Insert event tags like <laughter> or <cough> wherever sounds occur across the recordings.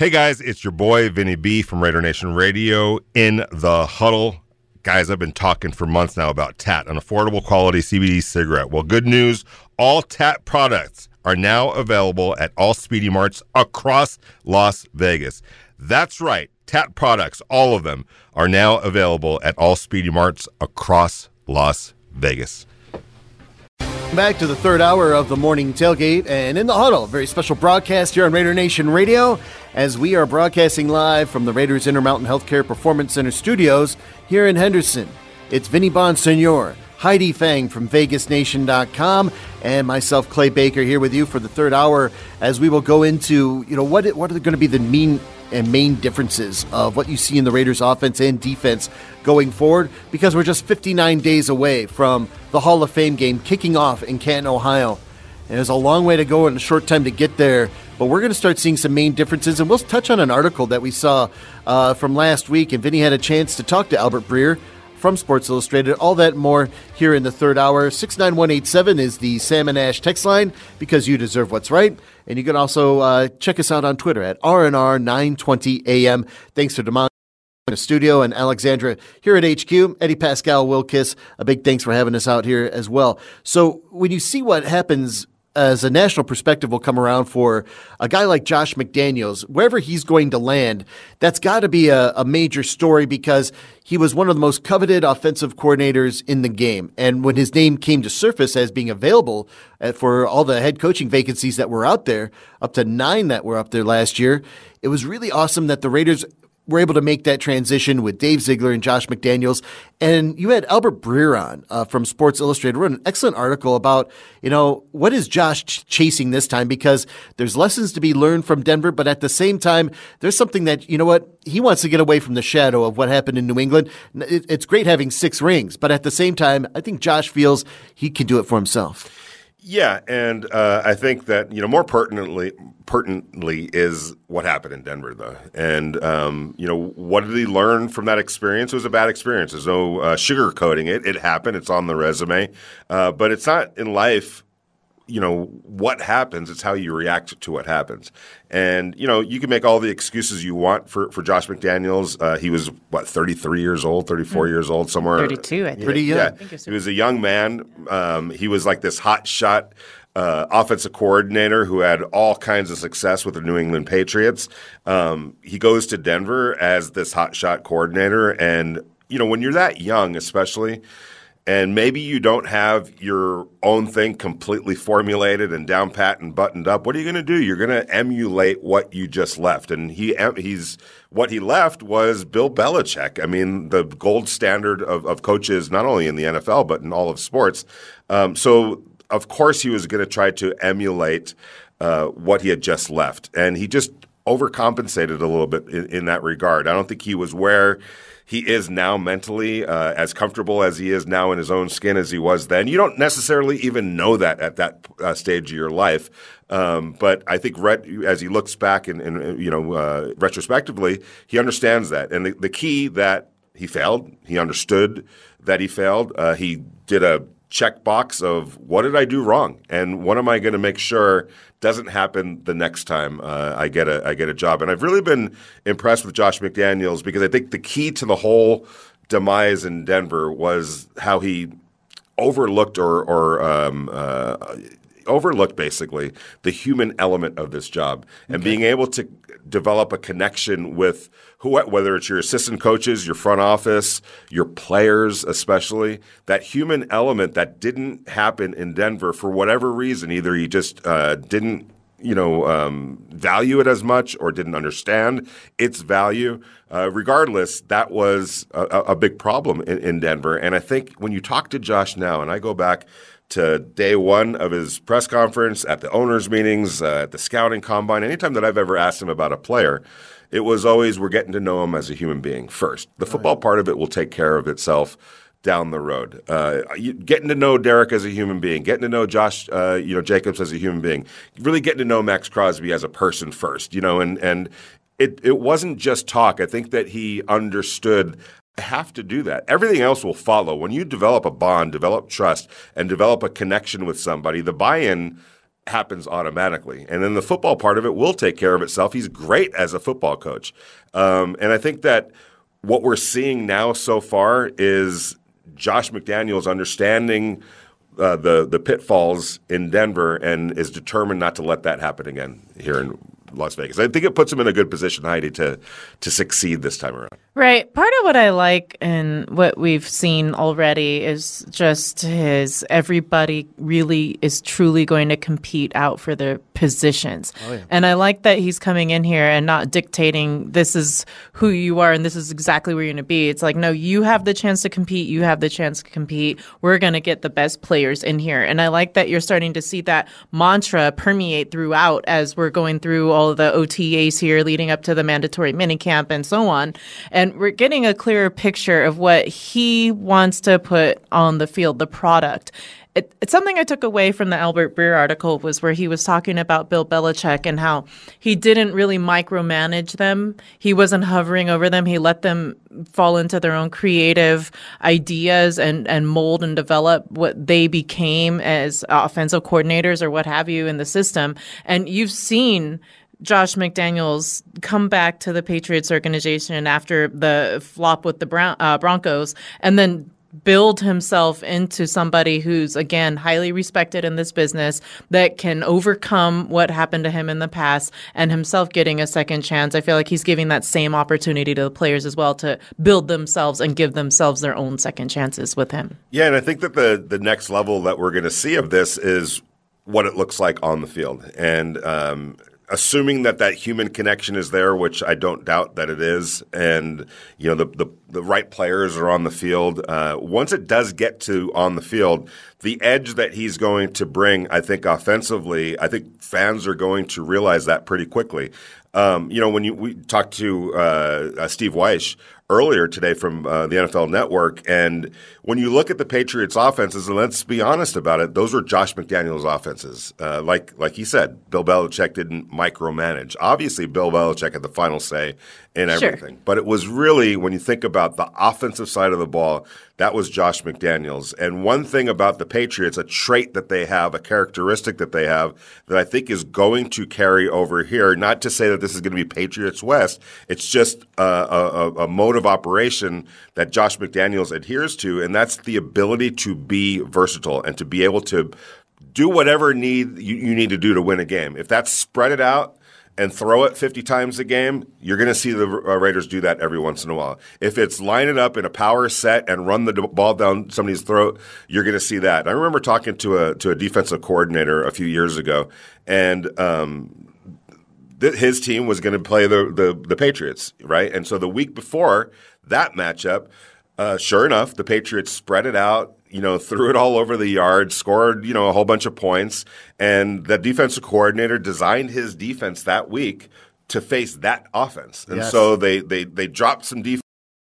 Hey guys, it's your boy Vinny B from Raider Nation Radio in the huddle. Guys, I've been talking for months now about TAT, an affordable quality CBD cigarette. Well, good news all TAT products are now available at all Speedy Marts across Las Vegas. That's right, TAT products, all of them, are now available at all Speedy Marts across Las Vegas. Back to the third hour of the morning tailgate and in the huddle, very special broadcast here on Raider Nation Radio as we are broadcasting live from the Raiders Intermountain Healthcare Performance Center studios here in Henderson. It's Vinny Bonsignore, Heidi Fang from VegasNation.com, and myself, Clay Baker, here with you for the third hour as we will go into, you know, what what are going to be the mean and main differences of what you see in the Raiders offense and defense going forward because we're just 59 days away from the Hall of Fame game kicking off in Canton, Ohio. And there's a long way to go and a short time to get there, but we're going to start seeing some main differences. And we'll touch on an article that we saw uh, from last week, and Vinny had a chance to talk to Albert Breer from Sports Illustrated. All that more here in the third hour. 69187 is the Salmon Ash text line because you deserve what's right. And you can also uh, check us out on Twitter at RNR 920 AM. Thanks to Demond in the studio and Alexandra here at HQ. Eddie Pascal Wilkis, a big thanks for having us out here as well. So when you see what happens as a national perspective will come around for a guy like Josh McDaniels, wherever he's going to land, that's got to be a, a, major story because he was one of the most coveted offensive coordinators in the game. And when his name came to surface as being available uh, for all the head coaching vacancies that were out there, up to nine that were up there last year, it was really awesome that the Raiders were able to make that transition with Dave Ziegler and Josh McDaniels. And you had Albert Breer on uh, from Sports Illustrated wrote an excellent article about, you know, what is Josh ch- chasing this time? Because there's lessons to be learned from Denver, but at the same time, there's something that, you know what, he wants to get away from the shadow of what happened in New England. It, it's great having six rings, but at the same time, I think Josh feels he can do it for himself. Yeah, and uh, I think that you know more pertinently, pertinently is what happened in Denver, though. And um, you know, what did he learn from that experience? It was a bad experience. There's no uh, sugarcoating it. It happened. It's on the resume, uh, but it's not in life you know what happens it's how you react to what happens and you know you can make all the excuses you want for, for josh mcdaniels uh, he was what 33 years old 34 mm. years old somewhere 32 I think. pretty young yeah. he was a young man um, he was like this hot shot uh, offensive coordinator who had all kinds of success with the New England Patriots. Um, he goes to Denver as this hot shot coordinator, and you know when you're that young, especially, and maybe you don't have your own thing completely formulated and down pat and buttoned up. What are you going to do? You're going to emulate what you just left. And he he's what he left was bill belichick. I mean the gold standard of, of coaches not only in the nfl but in all of sports. Um, so of course he was going to try to emulate uh, what he had just left. And he just overcompensated a little bit in, in that regard. I don't think he was where he is now mentally uh, as comfortable as he is now in his own skin as he was then. You don't necessarily even know that at that uh, stage of your life. Um, but I think as he looks back and, and you know uh, retrospectively, he understands that. And the, the, key that he failed, he understood that he failed. Uh, he did a checkbox of what did I do wrong and what am I going to make sure doesn't happen the next time uh, I get a I get a job. And I've really been impressed with Josh McDaniels because I think the key to the whole demise in Denver was how he overlooked or or um, uh, overlooked basically the human element of this job and okay. being able to develop a connection with who, whether it's your assistant coaches, your front office, your players, especially that human element that didn't happen in Denver for whatever reason. Either you just uh, didn't you know um, value it as much or didn't understand its value. Uh, regardless, that was a, a big problem in, in, Denver. And I think when you talk to Josh now, and I go back to day one of his press conference, at the owners' meetings, uh, at the scouting combine, anytime that I've ever asked him about a player, it was always we're getting to know him as a human being first. The football right. part of it will take care of itself down the road. Uh, getting to know Derek as a human being, getting to know Josh, uh, you know Jacobs as a human being, really getting to know Maxx Crosby as a person first. You know, and and it it wasn't just talk. I think that he understood. Have to do that. Everything else will follow. When you develop a bond, develop trust, and develop a connection with somebody, the buy-in happens automatically. And then the football part of it will take care of itself. He's great as a football coach. Um, and I think that what we're seeing now so far is Josh McDaniels understanding uh, the the pitfalls in Denver and is determined not to let that happen again here in Las Vegas. I think it puts him in a good position, Heidi, to to succeed this time around. Right. Part of what I like and what we've seen already is just his everybody really is truly going to compete out for their positions. Oh, yeah. And I like that he's coming in here and not dictating this is who you are and this is exactly where you're going to be. It's like, no, you have the chance to compete. You have the chance to compete. We're going to get the best players in here. And I like that you're starting to see that mantra permeate throughout as we're going through all of the OTAs here leading up to the mandatory minicamp and so on. And we're getting a clearer picture of what he wants to put on the field, the product. It, it's something I took away from the Albert Breer article was where he was talking about Bill Belichick and how he didn't really micromanage them. He wasn't hovering over them. He let them fall into their own creative ideas and, and mold and develop what they became as offensive coordinators or what have you in the system. And you've seen Josh McDaniels come back to the Patriots organization after the flop with the Bron- uh, Broncos and then build himself into somebody who's again highly respected in this business that can overcome what happened to him in the past and himself getting a second chance. I feel like he's giving that same opportunity to the players as well to build themselves and give themselves their own second chances with him. Yeah, and I think that the the next level that we're going to see of this is what it looks like on the field. And um, assuming that that human connection is there, which I don't doubt that it is, and you know the the, the right players are on the field. Uh, once it does get to on the field, the edge that he's going to bring, I think offensively, I think fans are going to realize that pretty quickly. Um, you know, when you we talked to uh, uh, Steve Wyche earlier today from uh, the NFL Network. And when you look at the Patriots' offenses, and let's be honest about it, those were Josh McDaniels' offenses. Uh, like like he said, Bill Belichick didn't micromanage. Obviously, Bill Belichick had the final say in everything, sure. but it was really when you think about the offensive side of the ball, that was Josh McDaniels. And one thing about the Patriots, a trait that they have, a characteristic that they have that I think is going to carry over here, not to say that this is going to be Patriots West, it's just a, a, a mode of operation that Josh McDaniels adheres to, and that's the ability to be versatile and to be able to do whatever need you, you need to do to win a game. If that's spread it out and throw it 50 times a game, you're going to see the uh, Raiders do that every once in a while. If it's line it up in a power set and run the ball down somebody's throat, you're going to see that. I remember talking to a to a defensive coordinator a few years ago, and um, th- his team was going to play the, the the Patriots, right? And so the week before that matchup, uh, sure enough, the Patriots spread it out you know, threw it all over the yard, scored, you know, a whole bunch of points. And the defensive coordinator designed his defense that week to face that offense. And yes. so they, they, they dropped some defense.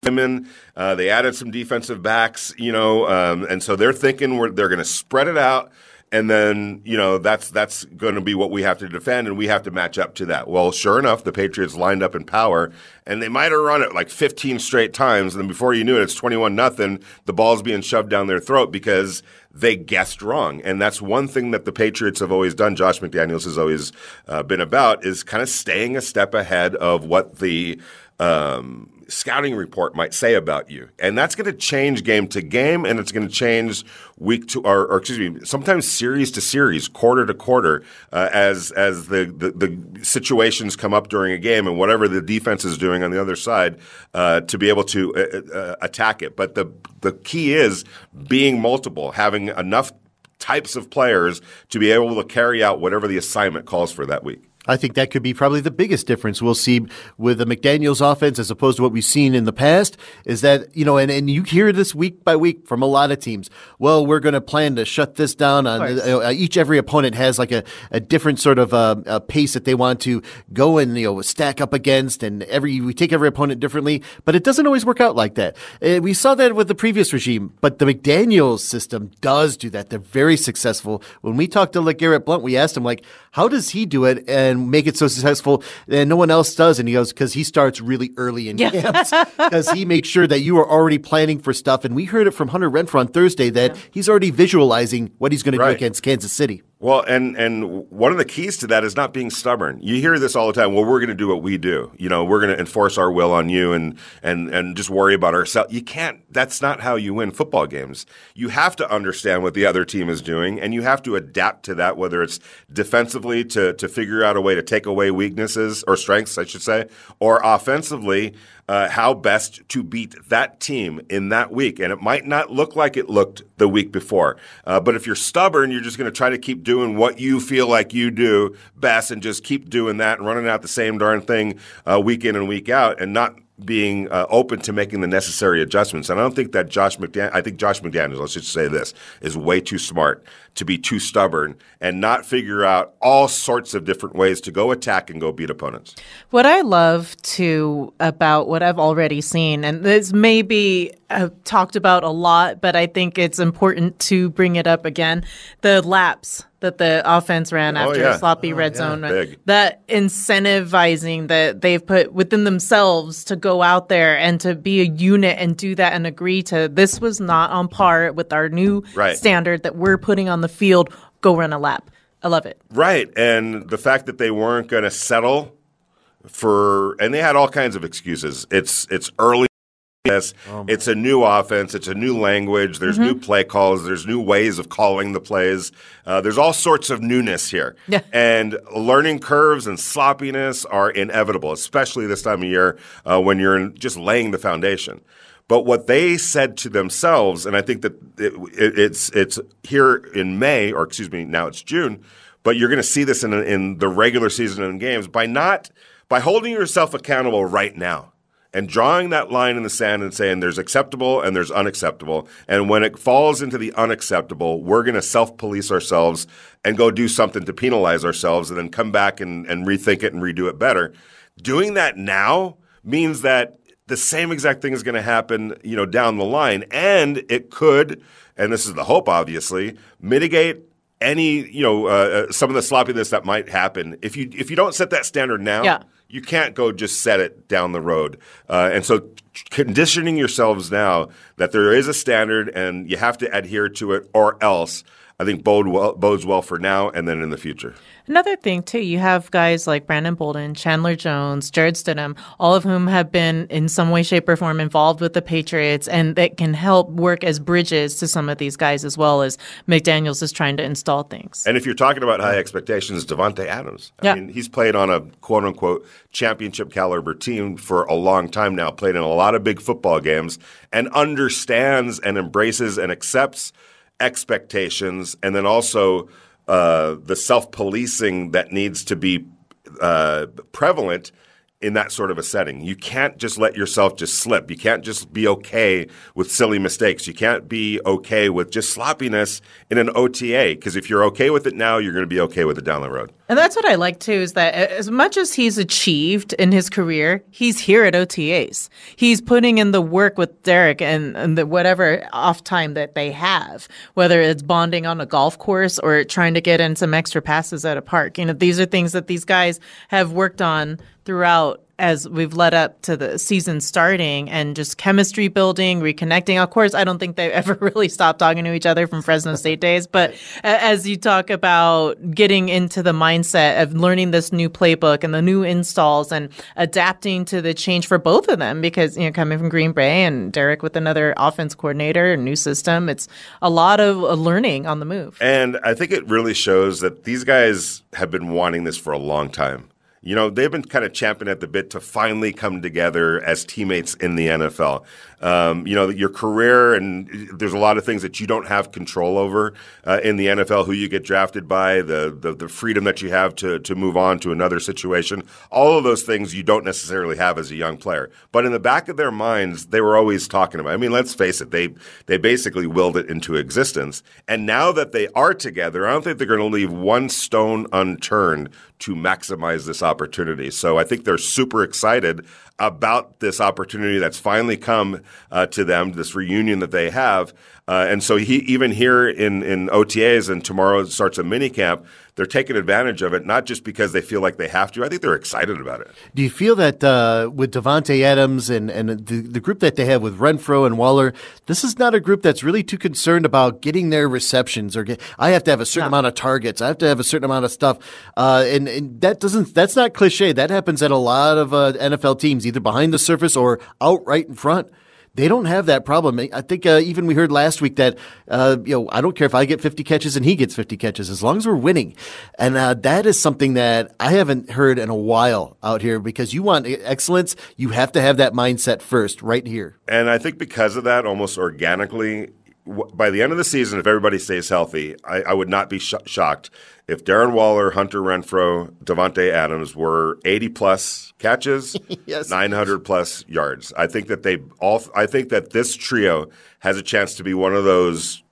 In, uh, they added some defensive backs, you know, um, and so they're thinking they're going to spread it out and then you know that's that's going to be what we have to defend, and we have to match up to that. Well, sure enough, the Patriots lined up in power, and they might have run it like 15 straight times, and then before you knew it, it's 21 nothing. The ball's being shoved down their throat because they guessed wrong, and that's one thing that the Patriots have always done. Josh McDaniels has always uh, been about is kind of staying a step ahead of what the um, scouting report might say about you. And that's going to change game to game, and it's going to change week to, or, or, excuse me, sometimes series to series, quarter to quarter, uh, as as the, the, the situations come up during a game, and whatever the defense is doing on the other side uh, to be able to uh, uh attack it. But the the key is being multiple, having enough types of players to be able to carry out whatever the assignment calls for that week. I think that could be probably the biggest difference we'll see with the McDaniels offense as opposed to what we've seen in the past is that, you know, and, and you hear this week by week from a lot of teams. Well, we're going to plan to shut this down on uh, each, every opponent has like a, a different sort of uh, a pace that they want to go and, you know, stack up against and every, we take every opponent differently, but it doesn't always work out like that. Uh, we saw that with the previous regime, but the McDaniels system does do that. They're very successful. When we talked to LeGarrette Blunt, we asked him like, how does he do it? And and make it so successful and no one else does. And he goes, because he starts really early in yeah. camps because he makes sure that you are already planning for stuff. And we heard it from Hunter Renfrow on Thursday that yeah. he's already visualizing what he's going to do against Kansas City. Well, and and one of the keys to that is not being stubborn. You hear this all the time. Well, we're going to do what we do. You know, we're going to enforce our will on you and and and just worry about ourselves. You can't. That's not how you win football games. You have to understand what the other team is doing, and you have to adapt to that. Whether it's defensively to to figure out a way to take away weaknesses or strengths, I should say, or offensively uh, how best to beat that team in that week. And it might not look like it looked the week before. Uh, but if you're stubborn, you're just going to try to keep doing what you feel like you do best and just keep doing that and running out the same darn thing uh, week in and week out and not being uh, open to making the necessary adjustments. And I don't think that Josh McDaniel, I think Josh McDaniels, let's just say this, is way too smart to be too stubborn and not figure out all sorts of different ways to go attack and go beat opponents. What I love too about what I've already seen, and this may be uh, talked about a lot, but I think it's important to bring it up again the laps that the offense ran Oh, after yeah. a sloppy Oh, red yeah. zone. Big. That incentivizing that they've put within themselves to go out there and to be a unit and do that and agree to this was not on par with our new Right. standard that we're putting on the field. Go run a lap. I love it. Right. And the fact that they weren't going to settle for and they had all kinds of excuses. It's it's early Yes, it's a new offense. It's a new language. There's new play calls. There's new ways of calling the plays. Uh, there's all sorts of newness here. Yeah. And learning curves and sloppiness are inevitable, especially this time of year uh, when you're just laying the foundation. But what they said to themselves, and I think that it, it, it's it's here in May, or excuse me, now it's June, but you're going to see this in in the regular season and games by not by holding yourself accountable right now and drawing that line in the sand and saying there's acceptable and there's unacceptable. And when it falls into the unacceptable, we're going to self police ourselves and go do something to penalize ourselves and then come back and, and rethink it and redo it better. Doing that now means that the same exact thing is going to happen, you know, down the line. And it could, and this is the hope, obviously, mitigate any, you know, uh, uh, some of the sloppiness that might happen. If you, if you don't set that standard now, Yeah. You can't go just set it down the road. Uh, and so conditioning yourselves now that there is a standard and you have to adhere to it or else I think bode well, bodes well for now and then in the future. Another thing too, you have guys like Brandon Bolden, Chandler Jones, Jarrett Stidham, all of whom have been in some way, shape, or form involved with the Patriots, and that can help work as bridges to some of these guys as well as McDaniels is trying to install things. And if you're talking about high expectations, Davante Adams. I Yeah. mean, he's played on a quote unquote championship caliber team for a long time now, played in a lot of big football games, and understands and embraces and accepts expectations, and then also uh, the self policing that needs to be uh, prevalent in that sort of a setting. You can't just let yourself just slip. You can't just be okay with silly mistakes. You can't be okay with just sloppiness in an OTA because if you're okay with it now, you're going to be okay with it down the road. And that's what I like too is that as much as he's achieved in his career, he's here at OTAs. He's putting in the work with Derek and, and the whatever off time that they have, whether it's bonding on a golf course or trying to get in some extra passes at a park. You know, these are things that these guys have worked on throughout as we've led up to the season starting and just chemistry building, reconnecting. Of course, I don't think they've <laughs> ever really stopped talking to each other from Fresno <laughs> State days, but as you talk about getting into the mindset of learning this new playbook and the new installs and adapting to the change for both of them, because, you know, coming from Green Bay and Derek with another offense coordinator and new system, it's a lot of learning on the move. And I think it really shows that these guys have been wanting this for a long time. You know, they've been kind of champing at the bit to finally come together as teammates in the NFL. Um, you know, your career and there's a lot of things that you don't have control over uh, in the NFL. Who you get drafted by, the, the the freedom that you have to to move on to another situation. All of those things you don't necessarily have as a young player. But in the back of their minds, they were always talking about. I mean, let's face it, they they basically willed it into existence. And now that they are together, I don't think they're going to leave one stone unturned to maximize this opportunity. So I think they're super excited about this opportunity that's finally come uh, to them, this reunion that they have. Uh, and so he, even here in, in OTAs and tomorrow starts a mini camp, they're taking advantage of it, not just because they feel like they have to. I think they're excited about it. Do you feel that uh, with Davante Adams and, and the, the group that they have with Renfrow and Waller, this is not a group that's really too concerned about getting their receptions or get, I have to have a certain amount of targets. I have to have a certain amount of stuff. Uh, and, and that doesn't, that's not cliche. That happens at a lot of uh, NFL teams, either behind the surface or out right in front. They don't have that problem. I think uh, even we heard last week that uh, you know I don't care if I get 50 catches and he gets 50 catches as long as we're winning, and uh, that is something that I haven't heard in a while out here because you want excellence, you have to have that mindset first right here. And I think because of that, almost organically, by the end of the season, if everybody stays healthy, I, I would not be sh- shocked if Darren Waller, Hunter Renfrow, Davante Adams were 80 plus catches, <laughs> yes. 900 plus yards. I think that they all. I think that this trio has a chance to be one of those.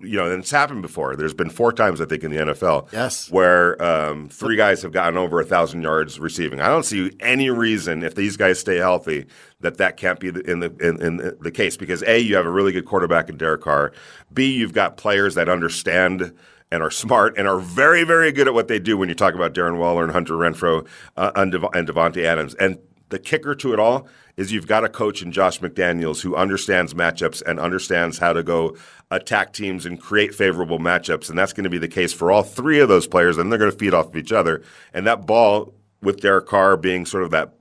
You know, and it's happened before. There's been four times I think in the NFL, yes, where um, three guys have gotten over a thousand yards receiving. I don't see any reason if these guys stay healthy that that can't be in the in, in the case because a you have a really good quarterback in Derek Carr. B you've got players that understand and are smart and are very, very good at what they do when you talk about Darren Waller and Hunter Renfrow uh, and, Dev- and Davante Adams. And the kicker to it all is you've got a coach in Josh McDaniels who understands matchups and understands how to go attack teams and create favorable matchups. And that's going to be the case for all three of those players, and they're going to feed off of each other. And that ball, with Derek Carr being sort of that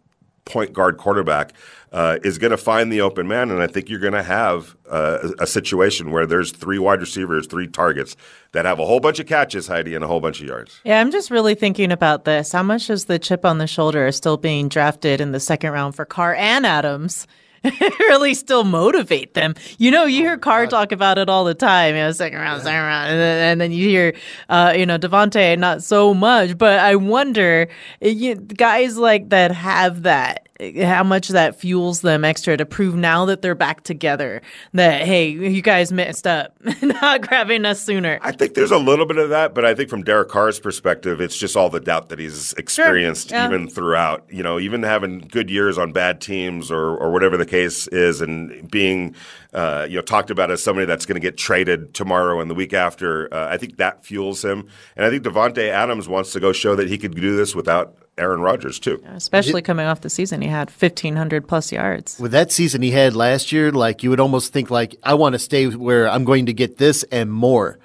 point guard quarterback, uh, is going to find the open man, and I think you're going to have uh, a situation where there's three wide receivers, three targets that have a whole bunch of catches, Heidi, and a whole bunch of yards. Yeah, I'm just really thinking about this. How much is the chip on the shoulder still being drafted in the second round for Carr and Adams? <laughs> really still motivate them. You know, you hear oh Carr talk about it all the time. You know, second round, yeah. second round, and then, and then you hear, uh, you know, Davante not so much. But I wonder, you, guys like that have that how much that fuels them extra to prove now that they're back together that hey you guys messed up <laughs> not grabbing us sooner i think there's a little bit of that but i think from derek carr's perspective it's just all the doubt that he's experienced sure. yeah. even throughout you know even having good years on bad teams or, or whatever the case is and being uh, you know talked about as somebody that's going to get traded tomorrow and the week after uh, i think that fuels him and i think davante adams wants to go show that he could do this without Aaron Rodgers too. Yeah, especially coming off the season, he had fifteen hundred plus yards. With that season he had last year, like you would almost think, like I want to stay where I'm going to get this and more.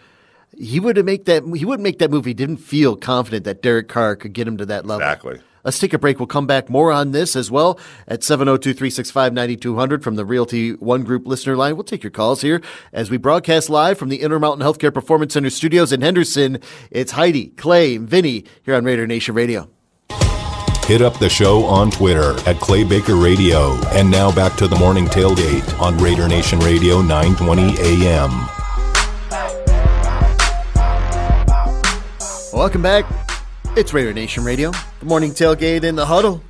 He would make that. He wouldn't make that move. He didn't feel confident that Derek Carr could get him to that level. Exactly. Let's take a break. We'll come back more on this as well at 702 365 9200 from the Realty One Group listener line. We'll take your calls here as we broadcast live from the Intermountain Healthcare Performance Center studios in Henderson. It's Heidi, Clay, and Vinny here on Raider Nation Radio. Hit up the show on Twitter at Clay Baker Radio. And now back to the morning tailgate on Raider Nation Radio 920 AM. Welcome back. It's Raider Nation Radio. The morning tailgate in the huddle.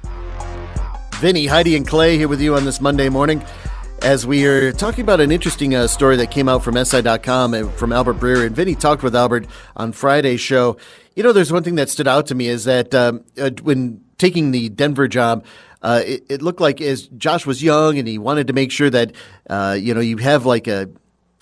Vinny, Heidi, and Clay here with you on this Monday morning as we are talking about an interesting uh, story that came out from SI.com and from Albert Breer. And Vinny talked with Albert on Friday's show. You know, there's one thing that stood out to me is that um, uh, when taking the Denver job, uh, it, it, looked like as Josh was young and he wanted to make sure that uh, you know you have like a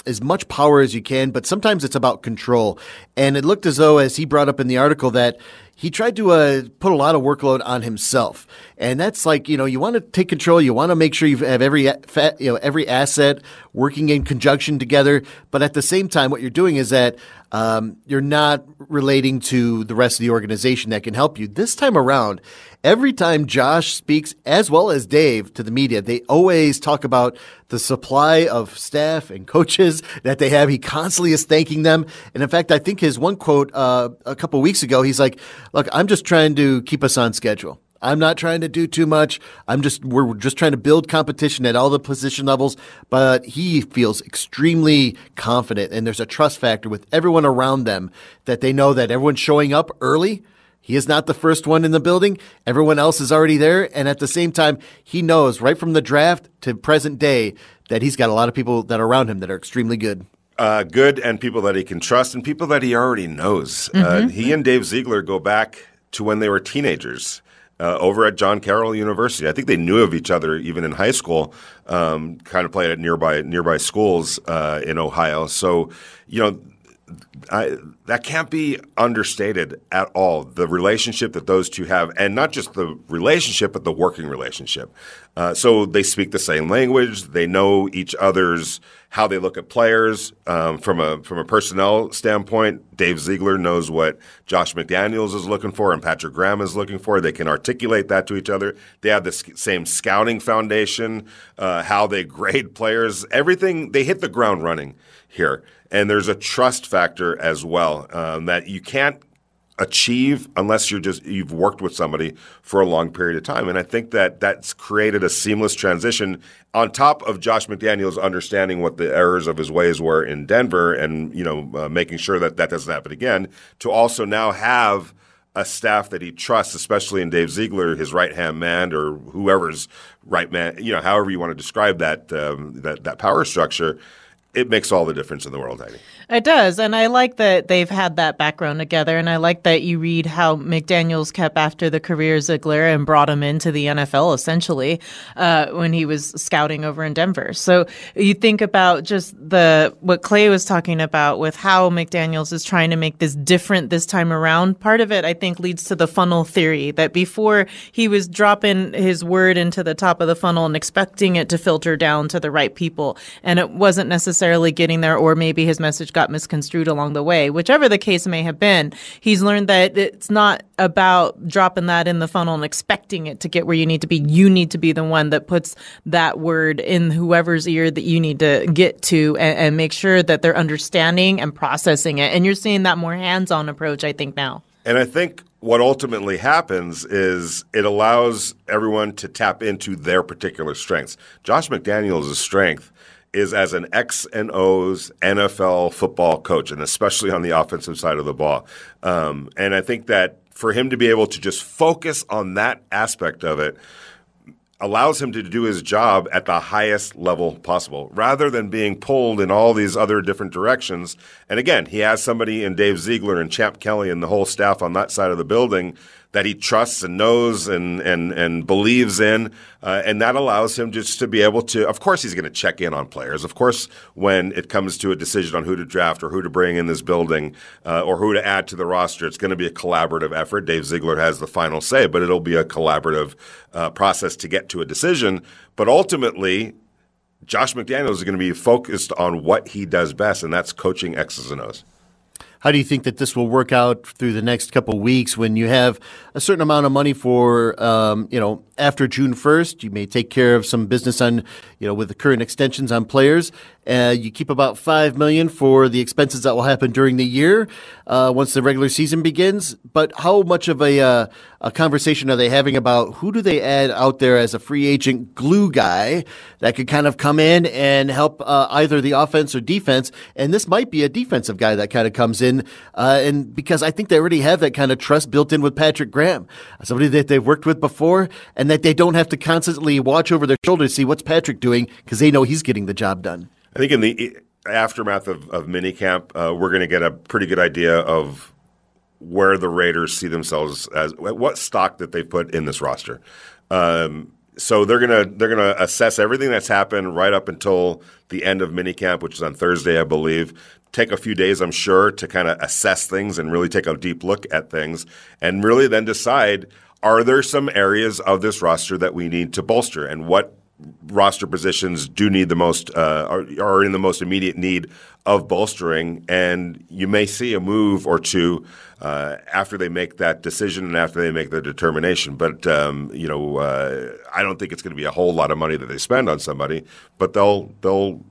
as much power as you can, but sometimes it's about control. And it looked as though, as he brought up in the article, that he tried to uh, put a lot of workload on himself, and that's like you know you want to take control, you want to make sure you have every you know every asset working in conjunction together, but at the same time, what you're doing is that um, you're not relating to the rest of the organization that can help you. This time around, every time Josh speaks, as well as Dave, to the media, they always talk about the supply of staff and coaches that they have. He constantly is thanking them. And in fact, I think his one quote uh, a couple weeks ago, he's like, Look, I'm just trying to keep us on schedule. I'm not trying to do too much. I'm just we're just trying to build competition at all the position levels, but he feels extremely confident and there's a trust factor with everyone around them that they know that everyone's showing up early he is not the first one in the building. Everyone else is already there. And at the same time, he knows right from the draft to present day that he's got a lot of people that are around him that are extremely good. Uh, good and people that he can trust and people that he already knows. Uh, mm-hmm. Uh, he and Dave Ziegler go back to when they were teenagers. Uh, over at John Carroll University. I think they knew of each other even in high school, um, kind of played at nearby nearby schools uh, in Ohio. So, you know, I, that can't be understated at all. The relationship that those two have, and not just the relationship, but the working relationship. Uh, so they speak the same language. They know each other's how they look at players um, from a from a personnel standpoint. Dave Ziegler knows what Josh McDaniels is looking for, and Patrick Graham is looking for. They can articulate that to each other. They have the same scouting foundation, uh, how they <laughs> grade players, everything. They hit the ground running here and there's a trust factor as well um, that you can't achieve unless you're just you've worked with somebody for a long period of time. And i think that that's created a seamless transition on top of josh mcdaniels understanding what the errors of his ways were in denver and you know uh, making sure that that doesn't happen again to also now have a staff that he trusts, especially in Dave Ziegler, his right hand man, or whoever's right man, you know, however you want to describe that um, that that power structure it makes all the difference in the world, Heidi. It does. And I like that they've had that background together. And I like that you read how McDaniels kept after the career Ziegler and brought him into the NFL essentially uh, when he was scouting over in Denver. So you think about just the what Clay was talking about with how McDaniels is trying to make this different this time around. Part of it, I think, leads to the funnel theory that before he was dropping his word into the top of the funnel and expecting it to filter down to the right people. And it wasn't necessarily necessarily getting there, or maybe his message got misconstrued along the way. Whichever the case may have been, he's learned that it's not about dropping that in the funnel and expecting it to get where you need to be. You need to be the one that puts that word in whoever's ear that you need to get to and, and make sure that they're understanding and processing it. And you're seeing that more hands on approach, I think, now. And I think what ultimately happens is it allows everyone to tap into their particular strengths. Josh McDaniels' a strength is as an X and O's NFL football coach, and especially on the offensive side of the ball. Um, and I think that for him to be able to just focus on that aspect of it allows him to do his job at the highest level possible rather than being pulled in all these other different directions. And again, he has somebody in Dave Ziegler and Champ Kelly and the whole staff on that side of the building that he trusts and knows and and and believes in, uh, and that allows him just to be able to. Of course, he's going to check in on players. Of course, when it comes to a decision on who to draft or who to bring in this building uh, or who to add to the roster, it's going to be a collaborative effort. Dave Ziegler has the final say, but it'll be a collaborative uh, process to get to a decision. But ultimately, Josh McDaniels is going to be focused on what he does best, and that's coaching X's and O's. How do you think that this will work out through the next couple weeks when you have a certain amount of money for, um, you know, after June 1st? You may take care of some business on, you know, with the current extensions on players. Uh, you keep about five million for the expenses that will happen during the year uh, once the regular season begins. But how much of a, uh, a conversation are they having about who do they add out there as a free agent glue guy that could kind of come in and help uh, either the offense or defense? And this might be a defensive guy that kind of comes in, uh, and because I think they already have that kind of trust built in with Patrick Graham, somebody that they've worked with before, and that they don't have to constantly watch over their shoulder to see what's Patrick doing because they know he's getting the job done. I think in the aftermath of, of minicamp, uh, we're going to get a pretty good idea of where the Raiders see themselves as what stock that they put in this roster. Um, so they're gonna they're gonna assess everything that's happened right up until the end of minicamp, which is on Thursday, I believe. Take a few days, I'm sure, to kind of assess things and really take a deep look at things, and really then decide: Are there some areas of this roster that we need to bolster, and what roster positions do need the most uh, are, are, in the most immediate need of bolstering, and you may see a move or two uh, after they make that decision and after they make the determination. But um, you know, uh, I don't think it's going to be a whole lot of money that they spend on somebody, but they'll they'll.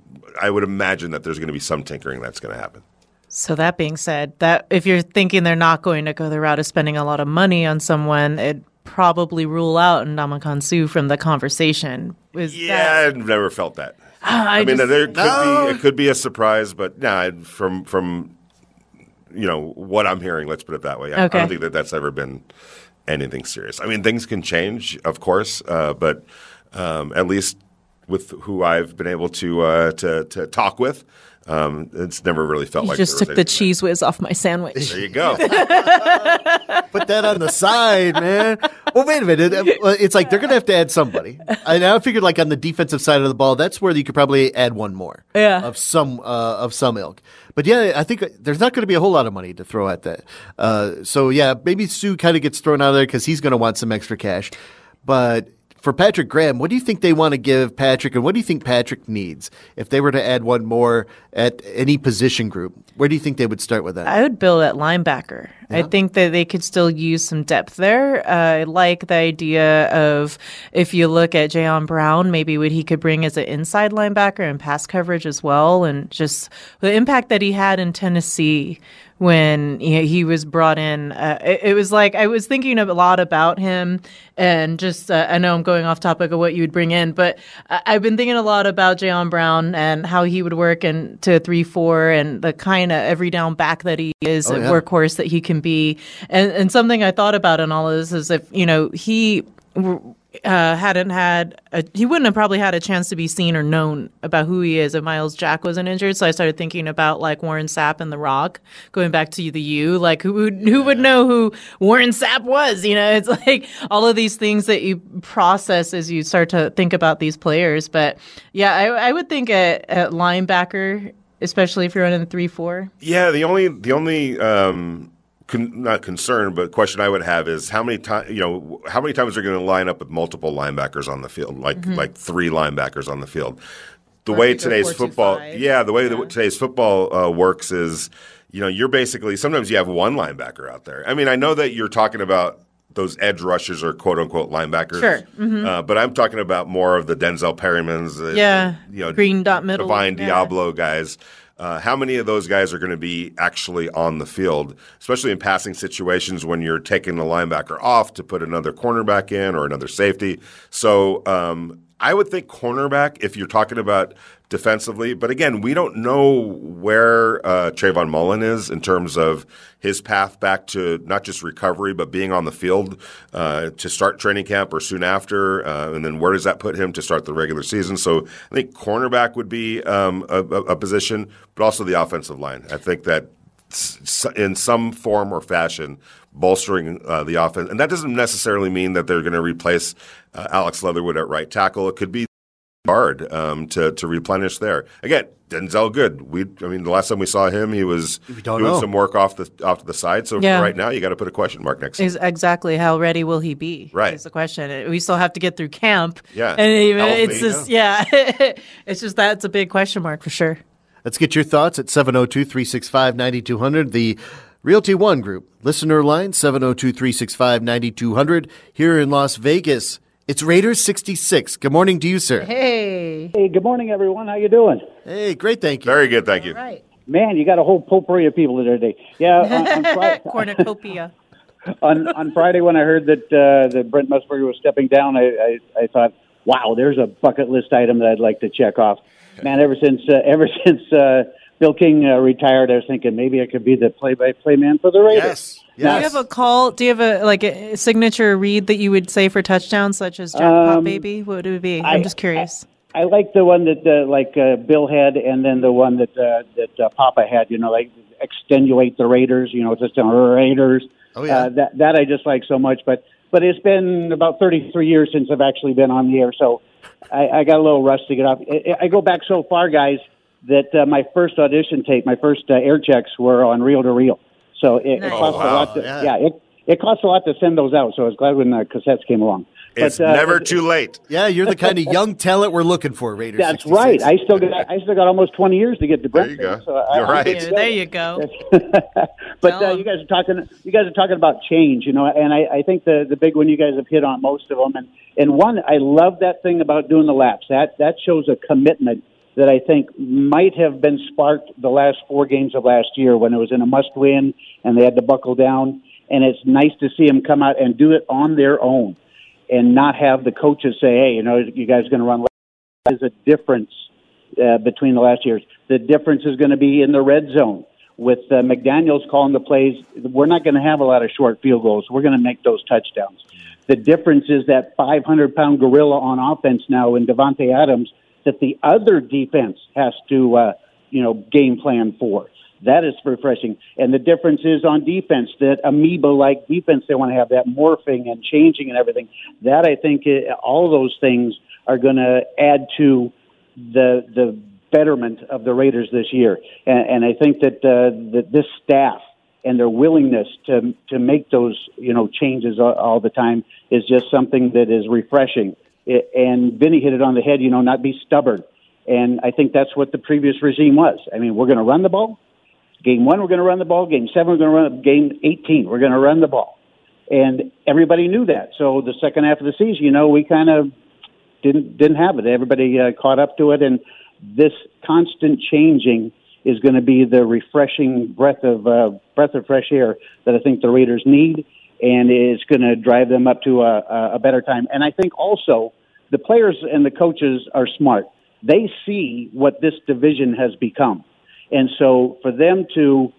I would imagine that there's going to be some tinkering that's going to happen. So that being said, that if you're thinking they're not going to go the route of spending a lot of money on someone, it probably rule out Ndamukong Suh from the conversation. Is yeah, that... I've never felt that. I, I mean, just, there could no. be it could be a surprise, but nah, from from you know what I'm hearing, let's put it that way. I, okay. I don't think that that's ever been anything serious. I mean, things can change, of course, uh, but um, at least with who I've been able to uh, to, to talk with, Um, it's never really felt You like just there took was the cheese whiz off my sandwich. there. There you go. <laughs> Put that on the side, man. Well, wait a minute. It's like they're going to have to add somebody. I now figured like on the defensive side of the ball, that's where you could probably add one more. Yeah. Of some uh, of some ilk. But yeah, I think there's not going to be a whole lot of money to throw at that. Uh, so yeah, maybe Suh kind of gets thrown out of there because he's going to want some extra cash. But for Patrick Graham, what do you think they want to give Patrick, and what do you think Patrick needs if they were to add one more at any position group? Where do you think they would start with that? I would build at linebacker. I think that they could still use some depth there. Uh, I like the idea of if you look at Jayon Brown, maybe what he could bring as an inside linebacker and pass coverage as well, and just the impact that he had in Tennessee when you know, he was brought in. Uh, it, it was like I was thinking a lot about him, and just uh, I know I'm going off topic of what you would bring in, but I- I've been thinking a lot about Jayon Brown and how he would work into three four and the kind of every down back that he is, a yeah. workhorse that he can be, and and something I thought about in all of this is if you know he. Uh, hadn't had a, he wouldn't have probably had a chance to be seen or known about who he is if Myles Jack wasn't injured. So I started thinking about like Warren Sapp and The Rock, going back to the U. Like who would who would know who Warren Sapp was? You know, it's <laughs> like all of these things that you process as you start to think about these players. But yeah, I, I would think at, at linebacker, especially if you're running the three four. Yeah, the only the only um, con- not concern, but question I would have is how many times you know how many times they're going to line up with multiple linebackers on the field, like like three linebackers on the field. The Or way if you go today's football, five. yeah, the way that today's football uh, works is, you know, you're basically sometimes you have one linebacker out there. I mean, I know that you're talking about those edge rushers or quote unquote linebackers, Sure. uh, but I'm talking about more of the Denzel Perrymans, uh, Yeah. you know, Green dot middle, Divine yeah. Diablo guys. Uh, how many of those guys are going to be actually on the field, especially in passing situations when you're taking the linebacker off to put another cornerback in or another safety? So um, I would think cornerback if you're talking about defensively. But again, we don't know where uh, Trayvon Mullen is in terms of his path back to not just recovery, but being on the field uh, to start training camp or soon after. Uh, and then where does that put him to start the regular season? So I think cornerback would be um, a, a, position, but also the offensive line. I think that in some form or fashion bolstering uh, the offense. And that doesn't necessarily mean that they're going to replace uh, Alex Leatherwood at right tackle. It could be guard um, to to replenish there. Again, Denzel good. We I mean the last time we saw him, he was doing know. some work off the off to the side. So Yeah. right now, you got to put a question mark next. to it. Is exactly how ready will he be? Right. is the question. We still have to get through camp. Yeah. and even, Healthy, it's just yeah, <laughs> it's just that's a big question mark for sure. Let's get your thoughts at 702 365 9200. The Realty One Group listener line 702 365 9200 here in Las Vegas. It's Raiders 66. Good morning to you, sir. Hey, Hey, good morning, everyone. How you doing? Hey, great, thank you. Very good, thank you. right, Man, you got a whole potpourri of people there today. Yeah, on, on, <laughs> Fri- cornucopia. <laughs> on, on Friday when I heard that uh, that Brent Musburger was stepping down, I, I, I thought, wow, there's a bucket list item that I'd like to check off. Man, ever since uh, ever <laughs> since uh, Bill King uh, retired, I was thinking maybe I could be the play-by-play man for the Raiders. Yes. Do you have a call? Do you have a like a signature read that you would say for touchdowns, such as jackpot Um, baby? What would it be? I'm just curious. I like the one that uh, like uh, Bill had, and then the one that uh, that uh, Papa had. You know, like extenuate the Raiders. You know, just the Raiders. Oh, yeah. uh, that that I just like so much. But but it's been about 33 years since I've actually been on the air, so I, I got a little rust to get off. I, I go back so far, guys, that uh, my first audition tape, my first uh, air checks were on reel to reel. So it, Nice. it cost Oh, a lot. To, Yeah. yeah, it it costs a lot to send those out. So I was glad when the cassettes came along. It's But, uh, never too late. Yeah, you're the kind of young talent we're looking for, Raiders. That's 66. right. I still got I still got almost 20 years to get to There Brent. you go. So You're I'm right. good Yeah, there you go. <laughs> but Tell uh, 'em. you guys are talking. You guys are talking about change, you know, and I, I think the the big one you guys have hit on most of them, and and one I love that thing about doing the laps. That that shows a commitment that I think might have been sparked the last four games of last year when it was in a must win and they had to buckle down. And it's nice to see them come out and do it on their own, and not have the coaches say, "Hey, you know, you guys are going to run." There's a difference uh, between the last years. The difference is going to be in the red zone with uh, McDaniels calling the plays. We're not going to have a lot of short field goals. We're going to make those touchdowns. The difference is that 500 pound gorilla on offense now in Davante Adams that the other defense has to uh, you know, game plan for. That is refreshing. And the difference is on defense, that amoeba like defense, they want to have that morphing and changing and everything. That I think it, all those things are going to add to the the betterment of the Raiders this year. And, and I think that uh, that this staff and their willingness to to make those you know changes all, all the time is just something that is refreshing. And Vinny hit it on the head. You know, not be stubborn. And I think that's what the previous regime was. I mean, we're going to run the ball. Game one, we're going to run the ball. Game seven, we're going to run. Game eighteen, we're going to run the ball. And everybody knew that. So the second half of the season, you know, we kind of didn't didn't have it. Everybody uh, caught up to it, and this constant changing is going to be the refreshing breath of uh, breath of fresh air that I think the Raiders need, and it's going to drive them up to a, a better time. And I think also the players and the coaches are smart. They see what this division has become and so for them to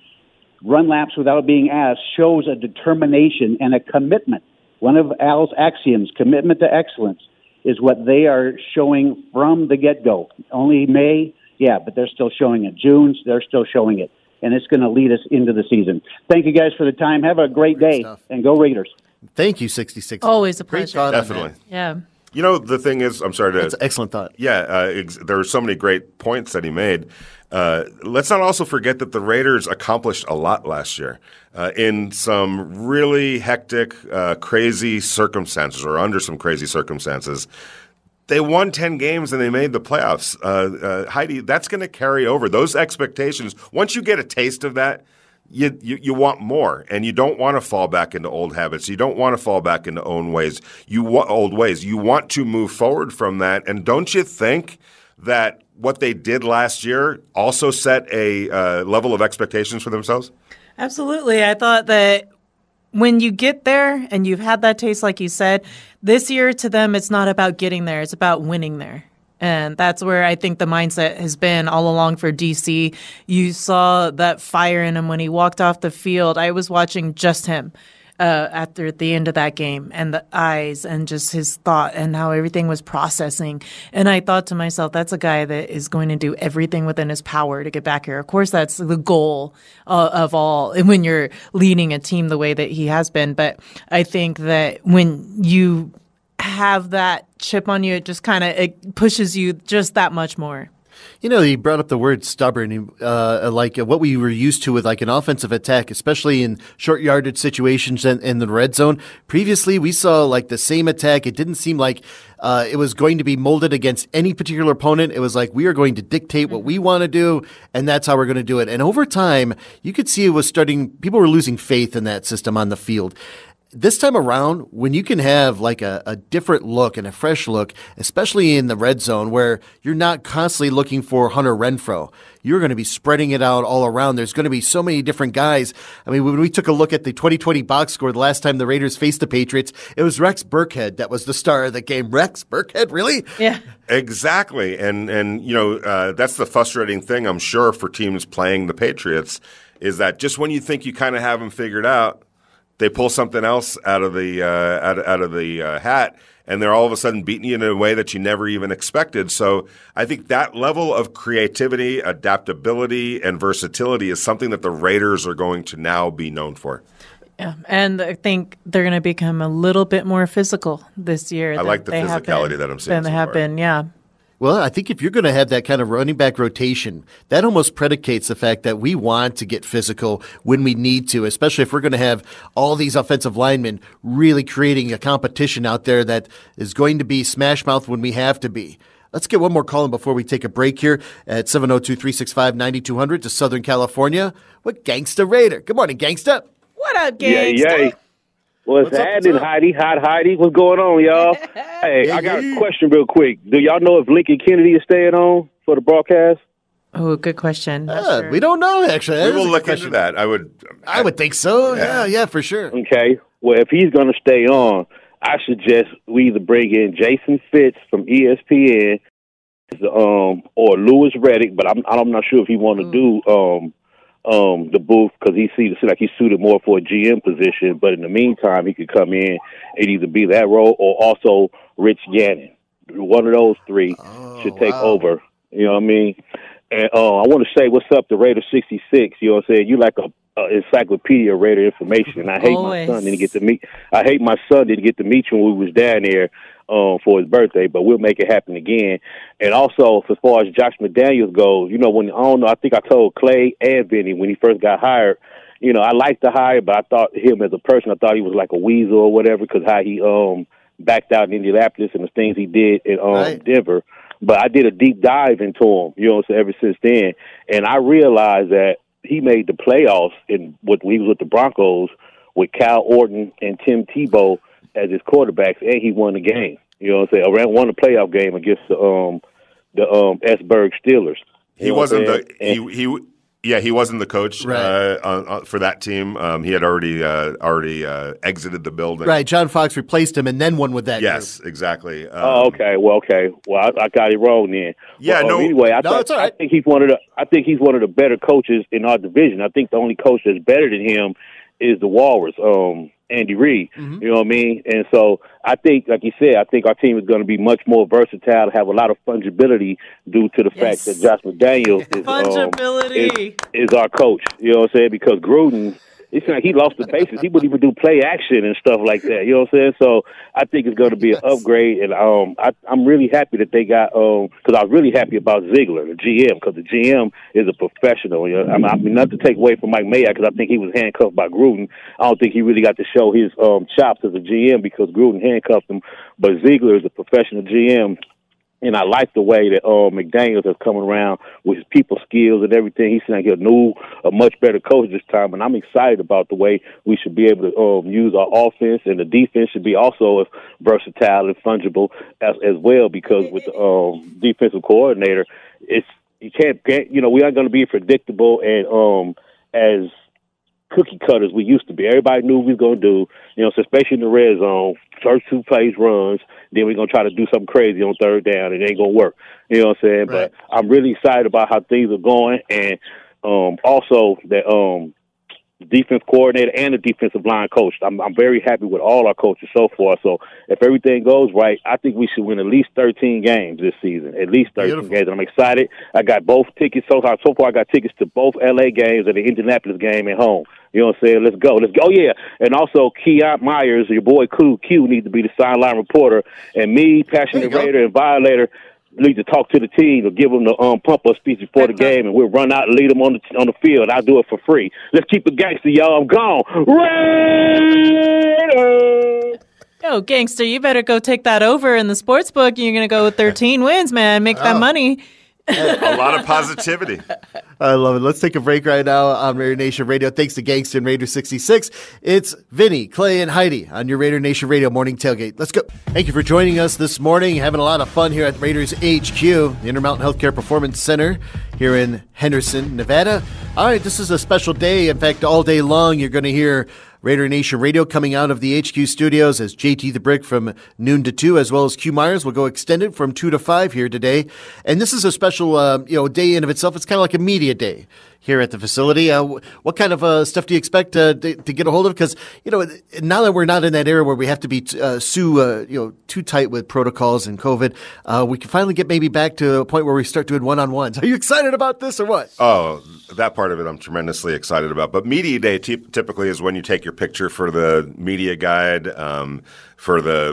run laps without being asked shows a determination and a commitment. One of Al's axioms, commitment to excellence, is what they are showing from the get go. Only May, yeah, but they're still showing it. June, they're still showing it. And it's going to lead us into the season. Thank you guys for the time. Have a great, great day stuff. and go Raiders. Thank you, 66. Always a pleasure. Definitely. Yeah. You know, the thing is, I'm sorry to. That's an excellent thought. Yeah, uh, ex- there are so many great points that he made. Uh, let's not also forget that the Raiders accomplished a lot last year uh, in some really hectic, uh, crazy circumstances, or under some crazy circumstances. They won 10 games and they made the playoffs. Uh, uh, Heidi, that's going to carry over. Those expectations, once you get a taste of that, you, you, you want more, and you don't want to fall back into old habits. You don't want to fall back into own ways. You wa- old ways. You want to move forward from that. And don't you think that what they did last year also set a uh, level of expectations for themselves? Absolutely. I thought that when you get there and you've had that taste, like you said, this year to them, it's not about getting there, it's about winning there. And that's where I think the mindset has been all along for DC. You saw that fire in him when he walked off the field. I was watching just him uh, after the end of that game and the eyes and just his thought and how everything was processing. And I thought to myself, that's a guy that is going to do everything within his power to get back here. Of course, that's the goal uh, of all when you're leading a team the way that he has been. But I think that when you have that chip on you, it just kind of it pushes you just that much more. You know, he brought up the word stubborn, uh, like what we were used to with like an offensive attack, especially in short yardage situations and in the red zone. Previously, we saw like the same attack. It didn't seem like uh, it was going to be molded against any particular opponent. It was like we are going to dictate what we want to do, and that's how we're going to do it. And over time, you could see it was starting. People were losing faith in that system on the field this time around, when you can have like a, a, different look and a fresh look, especially in the red zone where you're not constantly looking for Hunter Renfrow, you're going to be spreading it out all around. There's going to be so many different guys. I mean, when we took a look at the 2020 box score the last time the Raiders faced the Patriots, it was Rex Burkhead that was the star of the game. Rex Burkhead, really? Yeah. Exactly. And, and you know, uh, that's the frustrating thing, I'm sure, for teams playing the Patriots is that just when you think you kind of have them figured out, they pull something else out of the uh, out, out of the uh, hat, and they're all of a sudden beating you in a way that you never even expected. So I think that level of creativity, adaptability, and versatility is something that the Raiders are going to now be known for. Yeah, and I think they're going to become a little bit more physical this year. I like the physicality that I'm seeing. Than they have far. been, yeah. Well, I think if you're going to have that kind of running back rotation, that almost predicates the fact that we want to get physical when we need to, especially if we're going to have all these offensive linemen really creating a competition out there that is going to be smash mouth when we have to be. Let's get one more call in before we take a break here at 702 365 9200 to Southern California with Gangsta Raider. Good morning, Gangsta. What up, Gangsta? Yeah, yeah. What's, what's happening, Heidi? Hot Heidi. What's going on, y'all? <laughs> hey, I got a question real quick. Do y'all know if Lincoln Kennedy is staying on for the broadcast? Oh, good question. Uh, sure. We don't know actually. That we will look question. into that. I would. I, I would think so. Yeah. yeah, yeah, for sure. Okay. Well, if he's going to stay on, I suggest we either bring in Jason Fitz from ESPN, um, or Louis Riddick. But I'm I'm not sure if he want to mm. do um um, the booth because he seems like he's suited more for a GM position. But in the meantime, he could come in and either be that role or also Rich Gannon. One of those three oh, should take wow. over. You know what I mean? And uh, I want to say what's up to Raider sixty six. You know what I'm saying? You like a, a encyclopedia of Raider information. And I hate Always. my son didn't get to meet. I hate my son didn't get to meet you when we was down there um, for his birthday, but we'll make it happen again. And also, as far as Josh McDaniels goes, you know, when I don't know, I think I told Clay and Vinny when he first got hired. You know, I liked the hire, but I thought him as a person, I thought he was like a weasel or whatever because how he um backed out in Indianapolis and the things he did in um Right. Denver. But I did a deep dive into him, you know, so ever since then, and I realized that he made the playoffs in what he was with the Broncos with Kyle Orton and Tim Tebow as his quarterbacks, and he won the game. You know what I'm saying? Around won the playoff game against the um the um Pittsburgh Steelers. He You know wasn't the saying? he he yeah he wasn't the coach Right. uh, on, on, for that team. Um, he had already uh, already uh, exited the building. Right. John Fox replaced him and then won with that. Yes, exactly. Um, Oh, okay. Well, okay. Well, I, I got it wrong then. Yeah, Well, no- anyway, I, No, thought- it's all right. I think he's one of the. I think he's one of the better coaches in our division. I think the only coach that's better than him is the Walrus, um, Andy Reid. Mm-hmm. You know what I mean? And so I think, like you said, I think our team is going to be much more versatile, have a lot of fungibility due to the Yes. fact that Josh McDaniels is um, is, is our coach. You know what I'm saying? Because Gruden, it's like he lost the bases. He wouldn't even do play action and stuff like that. You know what I'm saying? So I think it's going to be an upgrade, and um, I, I'm really happy that they got um, because I was really happy about Ziegler, the GM, because the GM is a professional. You know, I mean, I mean not to take away from Mike Mayock because I think he was handcuffed by Gruden. I don't think he really got to show his um chops as a GM because Gruden handcuffed him. But Ziegler is a professional GM and I like the way that uh, McDaniels has come around with his people skills and everything. He's like a new, a much better coach this time, and I'm excited about the way we should be able to um, use our offense, and the defense should be also as versatile and fungible as as well. Because with the um, defensive coordinator, it's you can't get you know we aren't going to be predictable and um as cookie cutters we used to be. Everybody knew we was gonna do, you know, so especially in the red zone. First two plays runs, then we're gonna try to do something crazy on third down, and it ain't gonna work. You know what I'm saying? Right. But I'm really excited about how things are going, and um, also that um, the defense coordinator and the defensive line coach. I'm, I'm very happy with all our coaches so far. So if everything goes right, I think we should win at least 13 games this season. At least 13 Beautiful. games. And I'm excited. I got both tickets so far. So far, I got tickets to both LA games and the Indianapolis game at home. You know what I'm saying? Let's go. Let's go. Oh, yeah. And also, Keon Myers, your boy Q, Q needs to be the sideline reporter. And me, Passionate go. Raider, and Violator need to talk to the team or give them the um, pump up speech before the game, and we'll run out and lead them on the on the field. I'll do it for free. Let's keep it gangster, y'all. I'm gone. Raiders! Yo, gangster, you better go take that over in the sports book. You're gonna go with 13 wins, man. Make Oh. that money. A lot of positivity. I love it. Let's take a break right now on Raider Nation Radio. Thanks to Gangster and Raider 66. It's Vinny, Clay, and Heidi on your Raider Nation Radio morning tailgate. Let's go. Thank you for joining us this morning. Having a lot of fun here at Raiders HQ, the Intermountain Healthcare Performance Center here in Henderson, Nevada. All right, this is a special day. In fact, all day long, you're going to hear Raider Nation Radio coming out of the HQ studios as JT the Brick from noon to two, as well as Q Myers will go extended from two to five here today. And this is a special, uh, you know, day in of itself. It's kind of like a media day here at the facility. Uh, what kind of uh, stuff do you expect uh, to, to get a hold of? Because you know, now that we're not in that era where we have to be t- uh, sue, uh, you know, too tight with protocols and COVID, uh, we can finally get maybe back to a point where we start doing one on ones. Are you excited about this or what? Oh, that part of it I'm tremendously excited about. But media day ty- typically is when you take your picture for the media guide, um, for the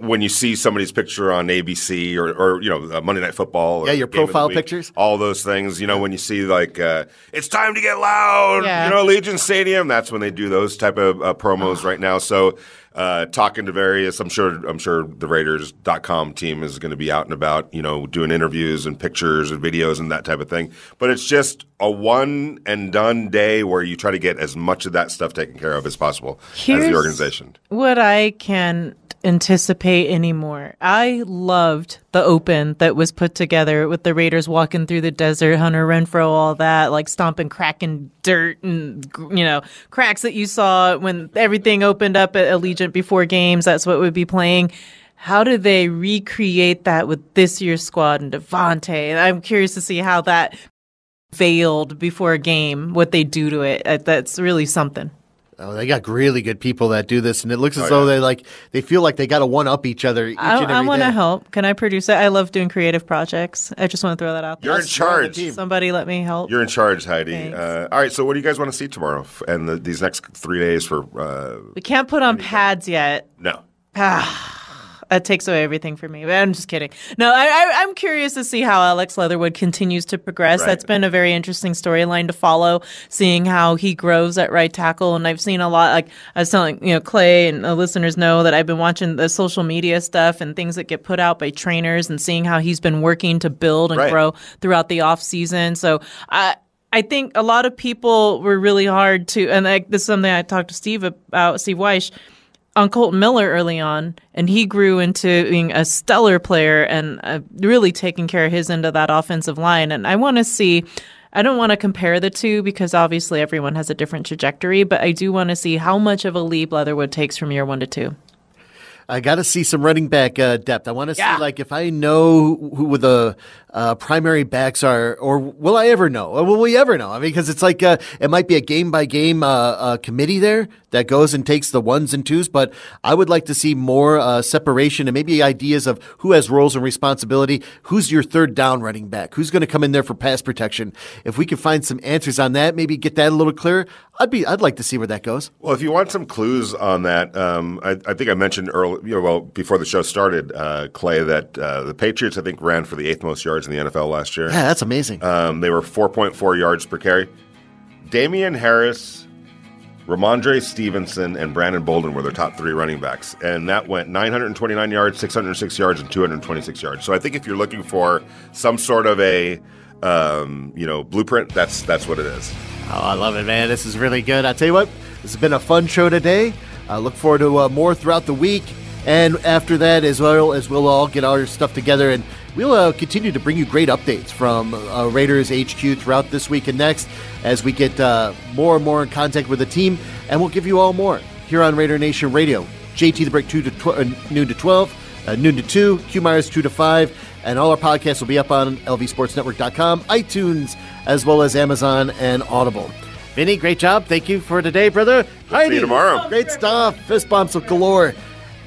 when you see somebody's picture on ABC or, or you know uh, Monday Night Football. or Yeah, your Game of the profile Week, pictures. all those things. You know, when you see like uh, it's time to get loud, Yeah. you know, Allegiant Stadium. That's when they do those type of uh, promos right now. So. Uh, talking to various, I'm sure, I'm sure the Raiders.com team is going to be out and about, you know, doing interviews and pictures and videos and that type of thing. But it's just a one and done day where you try to get as much of that stuff taken care of as possible as the organization. What I can anticipate anymore. I loved the open that was put together with the Raiders walking through the desert, Hunter Renfrow, all that, like stomping, cracking dirt and you know cracks that you saw when everything opened up at Allegiant before games. That's what we'd be playing. How do they recreate that with this year's squad and Davante? And I'm curious to see how that veiled before a game, what they do to it. Uh, That's really something. Oh, they got really good people that do this, and it looks as oh, though yeah. they like they feel like they got to one up each other. Each I, I want to help. Can I produce it? I love doing creative projects. I just want to throw that out there. You're in charge. Somebody let me help. You're in charge, Heidi. Uh, all right. So, what do you guys want to see tomorrow and the, these next three days for? Uh, we can't put on pads yet. No. That takes away everything for me. But I'm just kidding. No, I, am curious to see how Alex Leatherwood continues to progress. Right. That's been a very interesting storyline to follow, seeing how he grows at right tackle. And I've seen a lot, like I was telling, you know, Clay and the listeners know that I've been watching the social media stuff and things that get put out by trainers and seeing how he's been working to build and right. grow throughout the off season. So I, I think a lot of people were really hard to, and like, this is something I talked to Steve about, Steve Wyche on Kolton Miller early on, and he grew into being a stellar player and uh, really taking care of his end of that offensive line. And I want to see. I don't want to compare the two because obviously everyone has a different trajectory, but I do want to see how much of a leap Leatherwood takes from year one to two. I got to see some running back uh, depth. I want to yeah. see like if I know who the uh, primary backs are, or will I ever know? Or will we ever know? I mean, because it's like uh, it might be a game by game committee there that goes and takes the ones and twos, but I would like to see more uh, separation and maybe ideas of who has roles and responsibility. Who's your third down running back? Who's going to come in there for pass protection? If we can find some answers on that, maybe get that a little clearer. I'd be. I'd like to see where that goes. Well, if you want some clues on that, um, I, I, think I mentioned earlier. You know, well before the show started, uh, Clay, that uh, the Patriots I think ran for the eighth most yards in the NFL last year. Yeah, that's amazing. Um, they were four point four yards per carry. Damien Harris Rhamondre Stevenson and Brandon Bolden were their top three running backs, and that went 929 yards, 606 yards, and 226 yards. So I think if you're looking for some sort of a um, you know blueprint, that's that's what it is. Oh, I love it, man! This is really good. I tell you what, this has been a fun show today. I look forward to uh, more throughout the week, and after that, as well as we'll all get our stuff together and We'll uh, continue to bring you great updates from uh, Raiders HQ throughout this week and next as we get uh, more and more in contact with the team, and we'll give you all more here on Raider Nation Radio. JT the Brick 2 to tw- uh, noon to 12, uh, noon to 2, Q Myers 2 to 5, and all our podcasts will be up on lvsportsnetwork.com, iTunes, as well as Amazon and Audible. Vinny, great job. Thank you for today, brother. Heidi, see you tomorrow. Great stuff. Fist bumps of galore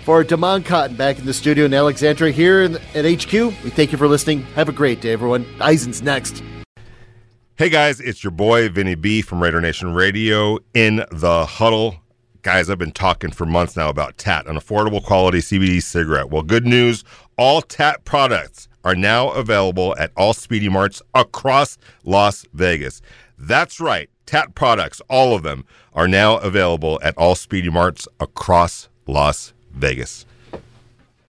for Damon Cotton back in the studio in Alexandria here in, at HQ. We thank you for listening. Have a great day, everyone. Eisen's next. Hey guys, it's your boy Vinny B from Raider Nation Radio in the huddle. Guys, I've been talking for months now about TAT, an affordable quality CBD cigarette. Well, good news all TAT products are now available at all Speedy Marts across Las Vegas. That's right, TAT products, all of them, are now available at all Speedy Marts across Las Vegas.